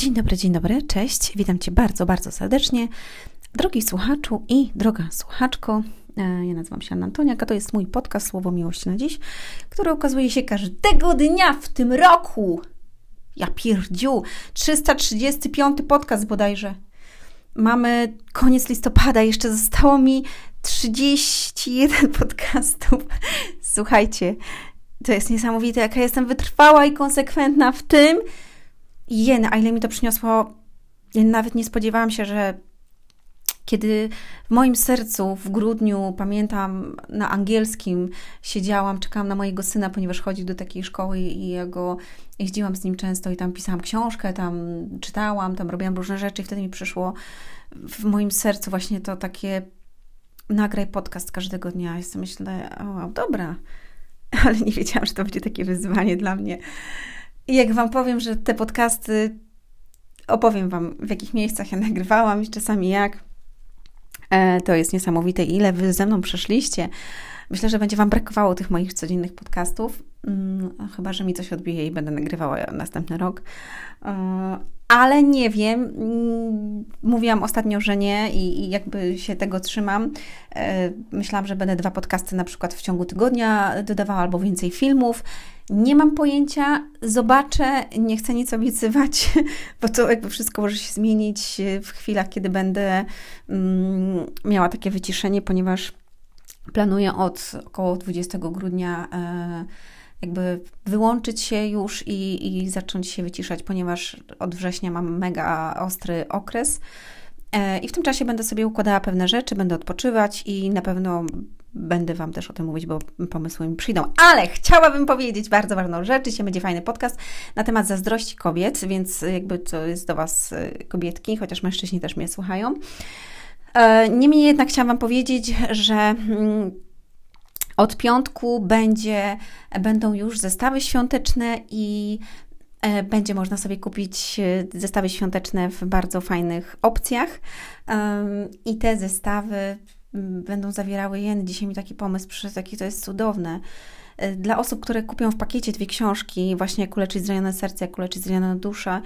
Dzień dobry, dzień dobry, cześć. Witam Cię bardzo, bardzo serdecznie. Drogi słuchaczu i droga słuchaczko, e, ja nazywam się Anna Antoniak, a to jest mój podcast Słowo Miłości na Dziś, który okazuje się każdego dnia w tym roku. Ja pierdziu, 335 podcast bodajże. Mamy koniec listopada, jeszcze zostało mi 31 podcastów. Słuchajcie, to jest niesamowite, jaka jestem wytrwała i konsekwentna w tym, Jen, a ile mi to przyniosło. Nawet nie spodziewałam się, że kiedy w moim sercu w grudniu, pamiętam, na angielskim siedziałam, czekałam na mojego syna, ponieważ chodził do takiej szkoły i ja go jeździłam z nim często i tam pisałam książkę, tam czytałam, tam robiłam różne rzeczy i wtedy mi przyszło w moim sercu właśnie to takie nagraj podcast każdego dnia. Ja sobie myślę, o dobra, ale nie wiedziałam, że to będzie takie wyzwanie dla mnie. I jak Wam powiem, że te podcasty, opowiem Wam w jakich miejscach ja nagrywałam i czasami jak, e, to jest niesamowite, ile Wy ze mną przeszliście. Myślę, że będzie Wam brakowało tych moich codziennych podcastów, mm, chyba, że mi coś odbije i będę nagrywała następny rok. E, ale nie wiem. Mm, mówiłam ostatnio, że nie i, jakby się tego trzymam. E, myślałam, że będę dwa podcasty na przykład w ciągu tygodnia dodawała albo więcej filmów. Nie mam pojęcia, zobaczę, nie chcę nic obiecywać, bo to jakby wszystko może się zmienić w chwilach, kiedy będę mm, miała takie wyciszenie, ponieważ planuję od około 20 grudnia. E, jakby wyłączyć się już i, i zacząć się wyciszać, ponieważ od września mam mega ostry okres. E, I w tym czasie będę sobie układała pewne rzeczy, będę odpoczywać i na pewno będę Wam też o tym mówić, bo pomysły mi przyjdą. Ale chciałabym powiedzieć bardzo ważną rzecz. Dzisiaj będzie fajny podcast na temat zazdrości kobiet, więc jakby to jest do Was e, kobietki, chociaż mężczyźni też mnie słuchają. E, niemniej jednak chciałam Wam powiedzieć, że mm, od piątku będzie, będą już zestawy świąteczne i e, będzie można sobie kupić e, zestawy świąteczne w bardzo fajnych opcjach. I te zestawy będą zawierały jen. Dzisiaj mi taki pomysł przyszedł, jaki to jest cudowne. E, dla osób, które kupią w pakiecie dwie książki, właśnie jak uleczyć zranione serce, jak uleczyć zranione duszę,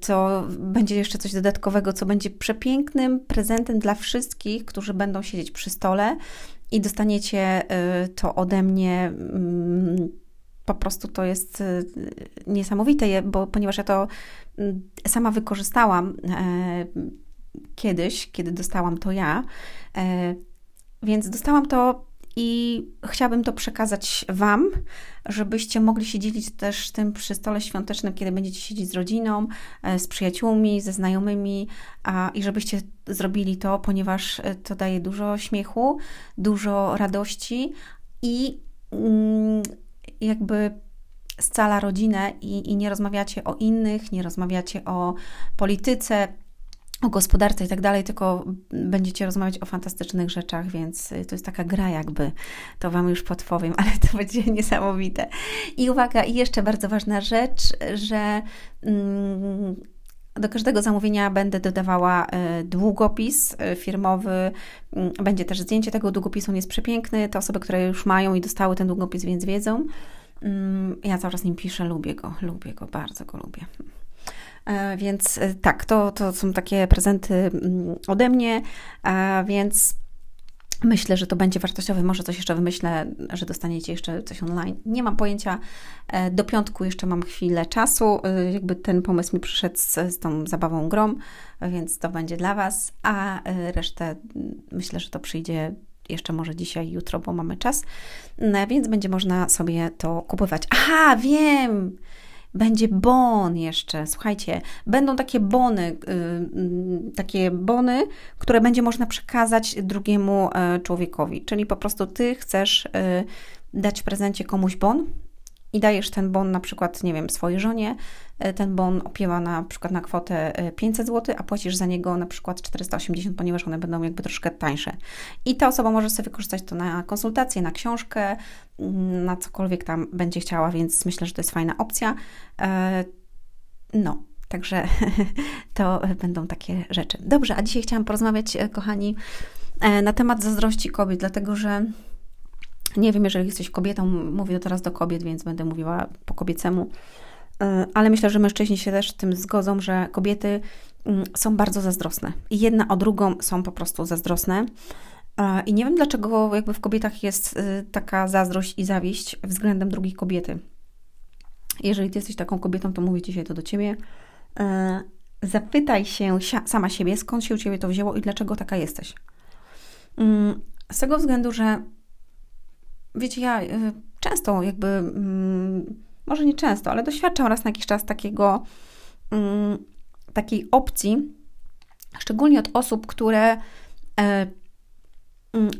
to będzie jeszcze coś dodatkowego, co będzie przepięknym prezentem dla wszystkich, którzy będą siedzieć przy stole i dostaniecie y, to ode mnie. Mm, po prostu to jest y, niesamowite, bo ponieważ ja to mm, sama wykorzystałam e, kiedyś, kiedy dostałam to ja, e, więc dostałam to i chciałabym to przekazać Wam, żebyście mogli się dzielić też tym przy stole świątecznym, kiedy będziecie siedzieć z rodziną, e, z przyjaciółmi, ze znajomymi a, i żebyście zrobili to, ponieważ e, to daje dużo śmiechu, dużo radości i mm, jakby scala rodzinę i, i nie rozmawiacie o innych, nie rozmawiacie o polityce, o gospodarce i tak dalej, tylko będziecie rozmawiać o fantastycznych rzeczach, więc y, to jest taka gra jakby, to Wam już podpowiem, ale to będzie niesamowite. I uwaga, i jeszcze bardzo ważna rzecz, że mm, do każdego zamówienia będę dodawała y, długopis y, firmowy, mm, będzie też zdjęcie tego długopisu, on jest przepiękny, te osoby, które już mają i dostały ten długopis, więc wiedzą. Mm, ja cały czas nim piszę, lubię go, lubię go, bardzo go lubię. E, więc e, tak, to, to są takie prezenty mm, ode mnie, e, więc Myślę, że to będzie wartościowe. Może coś jeszcze wymyślę, że dostaniecie jeszcze coś online. Nie mam pojęcia. Do piątku jeszcze mam chwilę czasu. Jakby ten pomysł mi przyszedł z, z tą zabawą grom, więc to będzie dla Was. A resztę myślę, że to przyjdzie jeszcze może dzisiaj, jutro, bo mamy czas. Więc będzie można sobie to kupować. Aha, wiem! Będzie bon jeszcze, słuchajcie, będą takie bony, yy, takie bony, które będzie można przekazać drugiemu yy, człowiekowi. Czyli po prostu ty chcesz yy, dać w prezencie komuś bon, i dajesz ten bon na przykład, nie wiem, swojej żonie, e, ten bon opiewa na przykład na kwotę 500 e, zł, a płacisz za niego na przykład 480, ponieważ one będą jakby troszkę tańsze. I ta osoba może sobie wykorzystać to na konsultację, na książkę, mm, na cokolwiek tam będzie chciała, więc myślę, że to jest fajna opcja. E, no, Także to będą takie rzeczy. Dobrze, a dzisiaj chciałam porozmawiać, kochani, na temat zazdrości kobiet, dlatego że nie wiem, jeżeli jesteś kobietą, mówię teraz do kobiet, więc będę mówiła po kobiecemu. ale myślę, że mężczyźni się też z tym zgodzą, że kobiety mm, są bardzo zazdrosne. I jedna o drugą są po prostu zazdrosne. I nie wiem, dlaczego jakby w kobietach jest y, taka zazdrość i zawiść względem drugiej kobiety. Jeżeli ty jesteś taką kobietą, to mówię dzisiaj to do ciebie. E, zapytaj się sama siebie, skąd się u ciebie to wzięło i dlaczego taka jesteś. Mm, z tego względu, że wiecie, ja y, często jakby, mm, może nie często, ale doświadczam raz na jakiś czas takiego, mm, takiej opcji, szczególnie od osób, które e,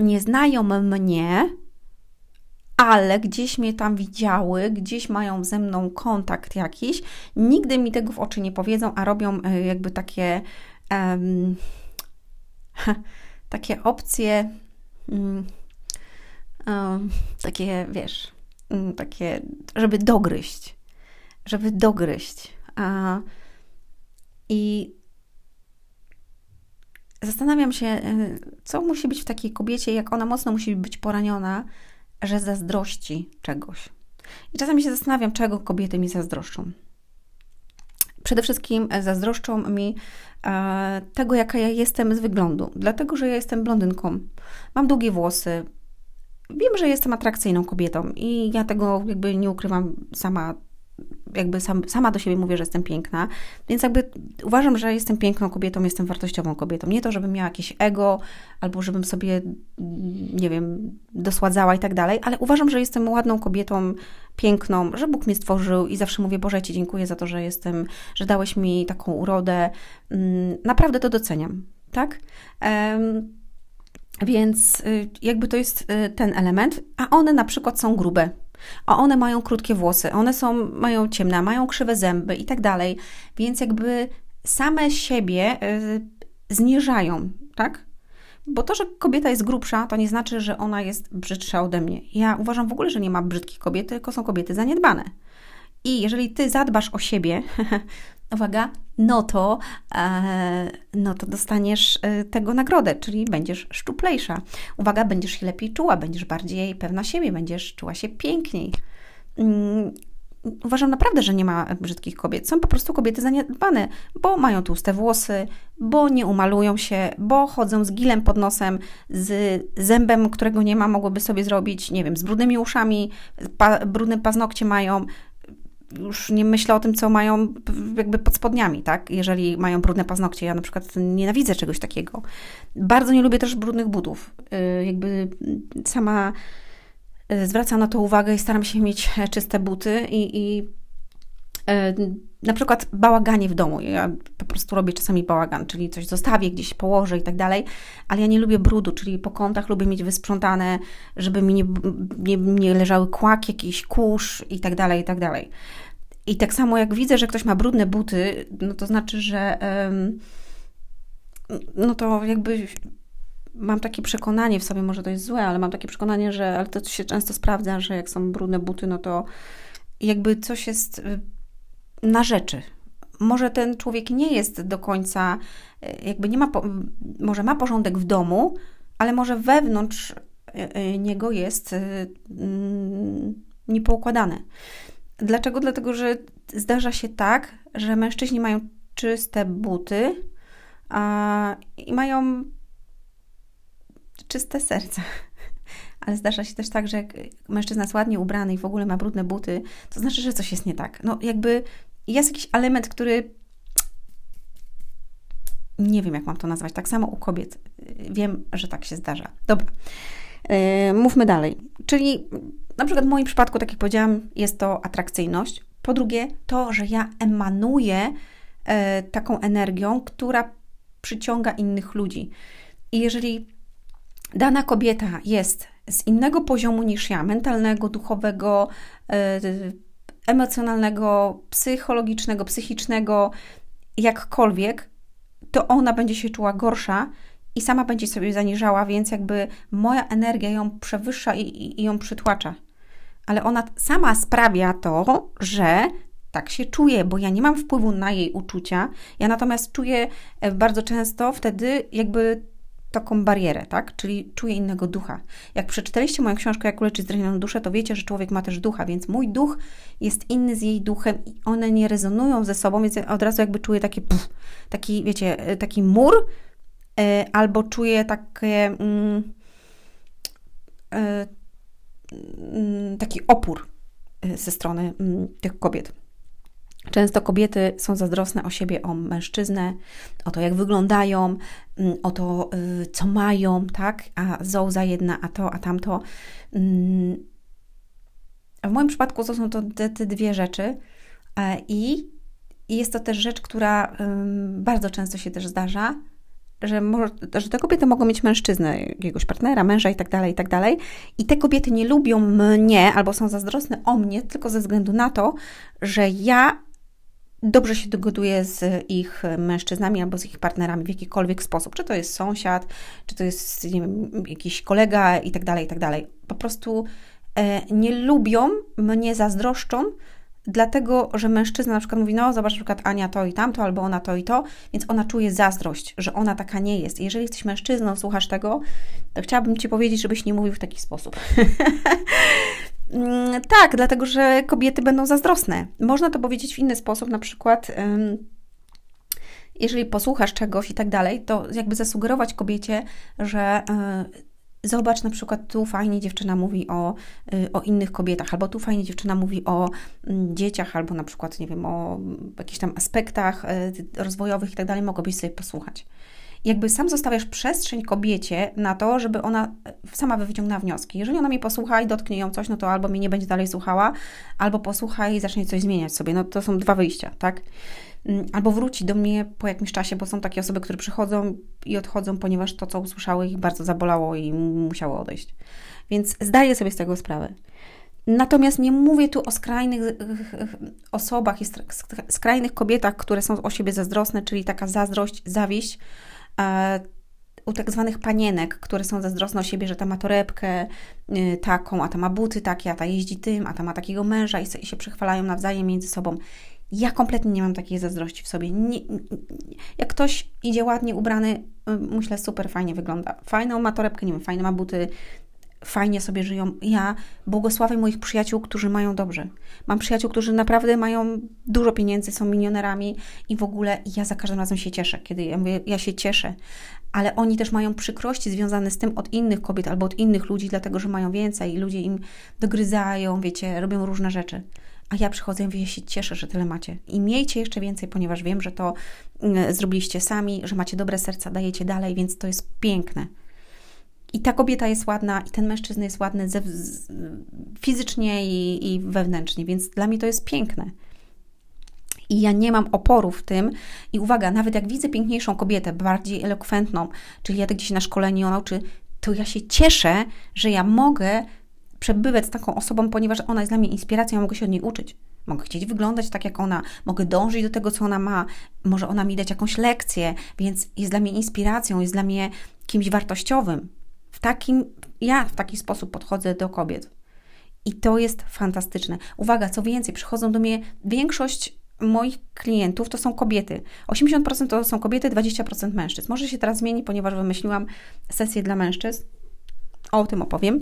nie znają mnie, ale gdzieś mnie tam widziały, gdzieś mają ze mną kontakt jakiś, nigdy mi tego w oczy nie powiedzą, a robią e, jakby takie um, takie opcje um, takie, wiesz, mm, takie, żeby dogryźć, żeby dogryźć. A, I zastanawiam się, e, co musi być w takiej kobiecie, jak ona mocno musi być poraniona, że zazdrości czegoś. I czasami się zastanawiam, czego kobiety mi zazdroszczą. Przede wszystkim e, zazdroszczą mi e, tego, jaka ja jestem z wyglądu, dlatego że ja jestem blondynką. Mam długie włosy. Wiem, że jestem atrakcyjną kobietą i ja tego jakby nie ukrywam sama jakby sam, sama do siebie mówię, że jestem piękna, więc jakby uważam, że jestem piękną kobietą, jestem wartościową kobietą. Nie to, żebym miała jakieś ego, albo żebym sobie, nie wiem, dosładzała i tak dalej, ale uważam, że jestem ładną kobietą, piękną, że Bóg mnie stworzył i zawsze mówię, Boże, Ci dziękuję za to, że jestem, że dałeś mi taką urodę. Mm, naprawdę to doceniam, tak? Um, więc y, jakby to jest y, ten element, a one na przykład są grube a one mają krótkie włosy, one są, mają ciemne, mają krzywe zęby i tak dalej, więc jakby same siebie y, zniżają, tak? Bo to, że kobieta jest grubsza, to nie znaczy, że ona jest brzydsza ode mnie. Ja uważam w ogóle, że nie ma brzydkich kobiet, tylko są kobiety zaniedbane. I jeżeli ty zadbasz o siebie, uwaga, no to, e, no to dostaniesz e, tego nagrodę, czyli będziesz szczuplejsza. Uwaga, będziesz się lepiej czuła, będziesz bardziej pewna siebie, będziesz czuła się piękniej. Mm, uważam naprawdę, że nie ma brzydkich kobiet. Są po prostu kobiety zaniedbane, bo mają tłuste włosy, bo nie umalują się, bo chodzą z gilem pod nosem, z zębem, którego nie ma, mogłyby sobie zrobić, nie wiem, z brudnymi uszami, pa, brudne paznokcie mają, już nie myślę o tym, co mają jakby pod spodniami, tak? Jeżeli mają brudne paznokcie. Ja na przykład nienawidzę czegoś takiego. Bardzo nie lubię też brudnych butów. Y, jakby sama y, zwracam na to uwagę i staram się mieć czyste buty i, i na przykład bałaganie w domu. Ja po prostu robię czasami bałagan, czyli coś zostawię, gdzieś położę i tak dalej, ale ja nie lubię brudu, czyli po kątach lubię mieć wysprzątane, żeby mi nie, nie, nie leżały kłak, jakiś kurz i tak dalej, i tak dalej. I tak samo jak widzę, że ktoś ma brudne buty, no to znaczy, że no to jakby mam takie przekonanie w sobie, może to jest złe, ale mam takie przekonanie, że ale to się często sprawdza, że jak są brudne buty, no to jakby coś jest na rzeczy. Może ten człowiek nie jest do końca, e, jakby nie ma, może ma porządek w domu, ale może wewnątrz e, e, niego jest mm, niepoukładane. Dlaczego? Dlatego, że zdarza się tak, że mężczyźni mają czyste buty a, i mają czyste serce. Ale zdarza się też tak, że jak mężczyzna jest ładnie ubrany i w ogóle ma brudne buty, to znaczy, że coś jest nie tak. No jakby jest jakiś element, który nie wiem, jak mam to nazwać. Tak samo u kobiet. Wiem, że tak się zdarza. Dobra. Yy, mówmy dalej. Czyli na przykład w moim przypadku, tak jak powiedziałam, jest to atrakcyjność. Po drugie, to, że ja emanuję yy, taką energią, która przyciąga innych ludzi. I jeżeli dana kobieta jest z innego poziomu niż ja, mentalnego, duchowego, yy, emocjonalnego, psychologicznego, psychicznego, jakkolwiek, to ona będzie się czuła gorsza i sama będzie sobie zaniżała, więc jakby moja energia ją przewyższa i, i, i ją przytłacza. Ale ona sama sprawia to, że tak się czuje, bo ja nie mam wpływu na jej uczucia. Ja natomiast czuję e, bardzo często wtedy jakby taką barierę, tak? Czyli czuję innego ducha. Jak przeczytaliście moją książkę Jak uleczyć zranioną duszę, to wiecie, że człowiek ma też ducha, więc mój duch jest inny z jej duchem i one nie rezonują ze sobą, więc od razu jakby czuję taki, pff, taki, wiecie, e, taki mur, e, albo czuję takie mm, e, mm, taki opór ze strony mm, tych kobiet. Często kobiety są zazdrosne o siebie, o mężczyznę, o to, jak wyglądają, mm, o to, y, co mają, tak? A zołza jedna, a to, a tamto. Mm. W moim przypadku to są to te, te dwie rzeczy e, i jest to też rzecz, która bardzo często się też zdarza, że, może, że te kobiety mogą mieć mężczyznę, jakiegoś partnera, męża i tak dalej, i tak dalej. I te kobiety nie lubią mnie albo są zazdrosne o mnie tylko ze względu na to, że ja dobrze się dogoduje z ich mężczyznami albo z ich partnerami w jakikolwiek sposób. Czy to jest sąsiad, czy to jest wiem, jakiś kolega i tak dalej, i tak dalej. Po prostu e, nie lubią, mnie zazdroszczą, dlatego, że mężczyzna na przykład mówi, no zobacz na przykład Ania to i tamto, albo ona to i to, więc ona czuje zazdrość, że ona taka nie jest. I jeżeli jesteś mężczyzną, słuchasz tego, to chciałabym Ci powiedzieć, żebyś nie mówił w taki sposób. Mm, tak, dlatego że kobiety będą zazdrosne. Można to powiedzieć w inny sposób, na przykład jeżeli posłuchasz czegoś i tak dalej, to jakby zasugerować kobiecie, że e, zobacz na przykład tu fajnie dziewczyna mówi o, y, o innych kobietach, albo tu fajnie dziewczyna mówi o mm, dzieciach, albo na przykład, nie wiem, o jakichś tam aspektach e, rozwojowych i tak dalej, mogłabyś sobie posłuchać jakby sam zostawiasz przestrzeń kobiecie na to, żeby ona sama wyciągnęła wnioski. Jeżeli ona mnie posłucha i dotknie ją coś, no to albo mnie nie będzie dalej słuchała, albo posłucha i zacznie coś zmieniać sobie. No to są dwa wyjścia, tak? Mm, albo wróci do mnie po jakimś czasie, bo są takie osoby, które przychodzą i odchodzą, ponieważ to, co usłyszały, ich bardzo zabolało i musiało odejść. Więc zdaję sobie z tego sprawę. Natomiast nie mówię tu o skrajnych osobach i skrajnych kobietach, które są o siebie zazdrosne, czyli taka zazdrość, zawieść, u tak zwanych panienek, które są zazdrosne o siebie, że ta ma torebkę y, taką, a ta ma buty takie, a ta jeździ tym, a ta ma takiego męża i się przechwalają nawzajem między sobą. Ja kompletnie nie mam takiej zazdrości w sobie. Nie, jak ktoś idzie ładnie ubrany, y, myślę, super fajnie wygląda. Fajną ma torebkę, nie wiem, fajne ma buty, fajnie sobie żyją. Ja błogosławię moich przyjaciół, którzy mają dobrze. Mam przyjaciół, którzy naprawdę mają dużo pieniędzy, są milionerami i w ogóle ja za każdym razem się cieszę, kiedy ja mówię, ja się cieszę. Ale oni też mają przykrości związane z tym od innych kobiet albo od innych ludzi, dlatego że mają więcej i ludzie im dogryzają, wiecie, robią różne rzeczy. A ja przychodzę i ja się cieszę, że tyle macie. I miejcie jeszcze więcej, ponieważ wiem, że to mm, zrobiliście sami, że macie dobre serca, dajecie dalej, więc to jest piękne. I ta kobieta jest ładna, i ten mężczyzna jest ładny ze, fizycznie i, i wewnętrznie, więc dla mnie to jest piękne. I ja nie mam oporu w tym. I uwaga, nawet jak widzę piękniejszą kobietę, bardziej elokwentną, czyli jadę gdzieś na szkoleniu, ona uczy, to ja się cieszę, że ja mogę przebywać z taką osobą, ponieważ ona jest dla mnie inspiracją, ja mogę się od niej uczyć. Mogę chcieć wyglądać tak jak ona, mogę dążyć do tego, co ona ma, może ona mi dać jakąś lekcję, więc jest dla mnie inspiracją, jest dla mnie kimś wartościowym. W takim, ja w taki sposób podchodzę do kobiet. I to jest fantastyczne. Uwaga, co więcej, przychodzą do mnie większość moich klientów to są kobiety. 80% to są kobiety, 20% mężczyzn. Może się teraz zmieni, ponieważ wymyśliłam sesję dla mężczyzn. O tym opowiem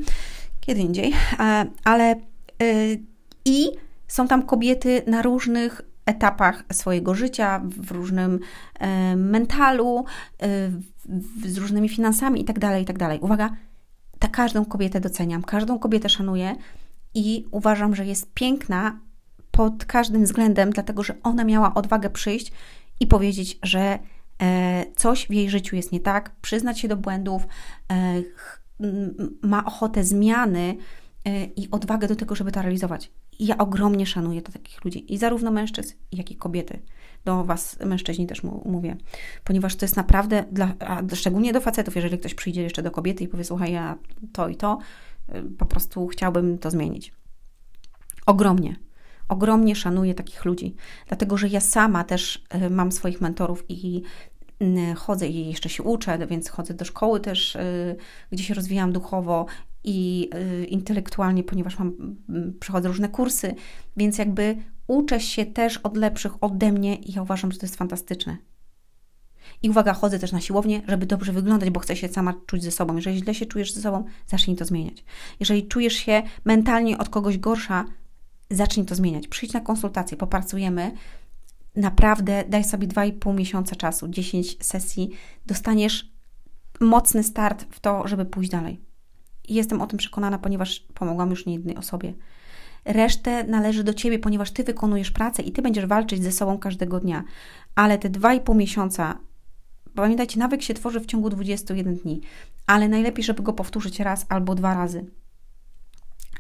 kiedy indziej. E, ale yy, i są tam kobiety na różnych etapach swojego życia, w różnym e, mentalu, e, z różnymi finansami itd., tak itd. Tak Uwaga, ta każdą kobietę doceniam, każdą kobietę szanuję i uważam, że jest piękna pod każdym względem, dlatego że ona miała odwagę przyjść i powiedzieć, że e, coś w jej życiu jest nie tak, przyznać się do błędów, ma ochotę zmiany i odwagę do tego, żeby to realizować. I ja ogromnie szanuję to takich ludzi, i zarówno mężczyzn, jak i kobiety. Do Was, mężczyźni, też mówię, ponieważ to jest naprawdę, dla, szczególnie do facetów, jeżeli ktoś przyjdzie jeszcze do kobiety i powie: Słuchaj, ja to i to, y, po prostu chciałbym to zmienić. Ogromnie, ogromnie szanuję takich ludzi, dlatego że ja sama też y, mam swoich mentorów i chodzę i jeszcze się uczę, więc chodzę do szkoły też, y, gdzie się rozwijam duchowo i y, intelektualnie, ponieważ mam, przechodzę różne kursy, więc jakby uczę się też od lepszych ode mnie i ja uważam, że to jest fantastyczne. I uwaga, chodzę też na siłownię, żeby dobrze wyglądać, bo chcę się sama czuć ze sobą. Jeżeli źle się czujesz ze sobą, zacznij to zmieniać. Jeżeli czujesz się mentalnie od kogoś gorsza, zacznij to zmieniać. Przyjdź na konsultację, popracujemy. Naprawdę daj sobie 2,5 miesiąca czasu, 10 sesji, dostaniesz mocny start w to, żeby pójść dalej. Jestem o tym przekonana, ponieważ pomogłam już niejednej osobie. Resztę należy do Ciebie, ponieważ Ty wykonujesz pracę i Ty będziesz walczyć ze sobą każdego dnia. Ale te 2,5 miesiąca, pamiętajcie, nawyk się tworzy w ciągu 21 dni, ale najlepiej, żeby go powtórzyć raz albo dwa razy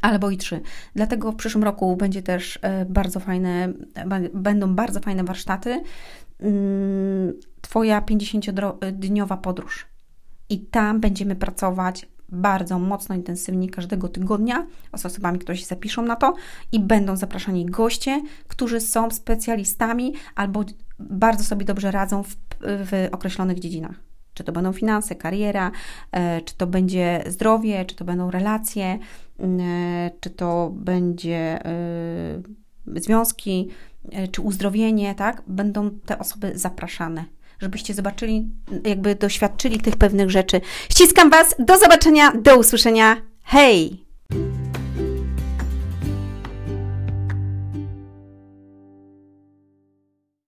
albo i trzy. Dlatego w przyszłym roku będzie też e, bardzo fajne, będą bardzo fajne warsztaty. Mm, twoja 50-dniowa podróż. I tam będziemy pracować bardzo mocno, intensywnie każdego tygodnia z osobami, które się zapiszą na to i będą zapraszani goście, którzy są specjalistami albo bardzo sobie dobrze radzą w, w określonych dziedzinach. Czy to będą finanse, kariera, e, czy to będzie zdrowie, czy to będą relacje, e, czy to będzie e, związki, czy uzdrowienie, tak? Będą te osoby zapraszane żebyście zobaczyli, jakby doświadczyli tych pewnych rzeczy. Ściskam Was, do zobaczenia, do usłyszenia. Hej!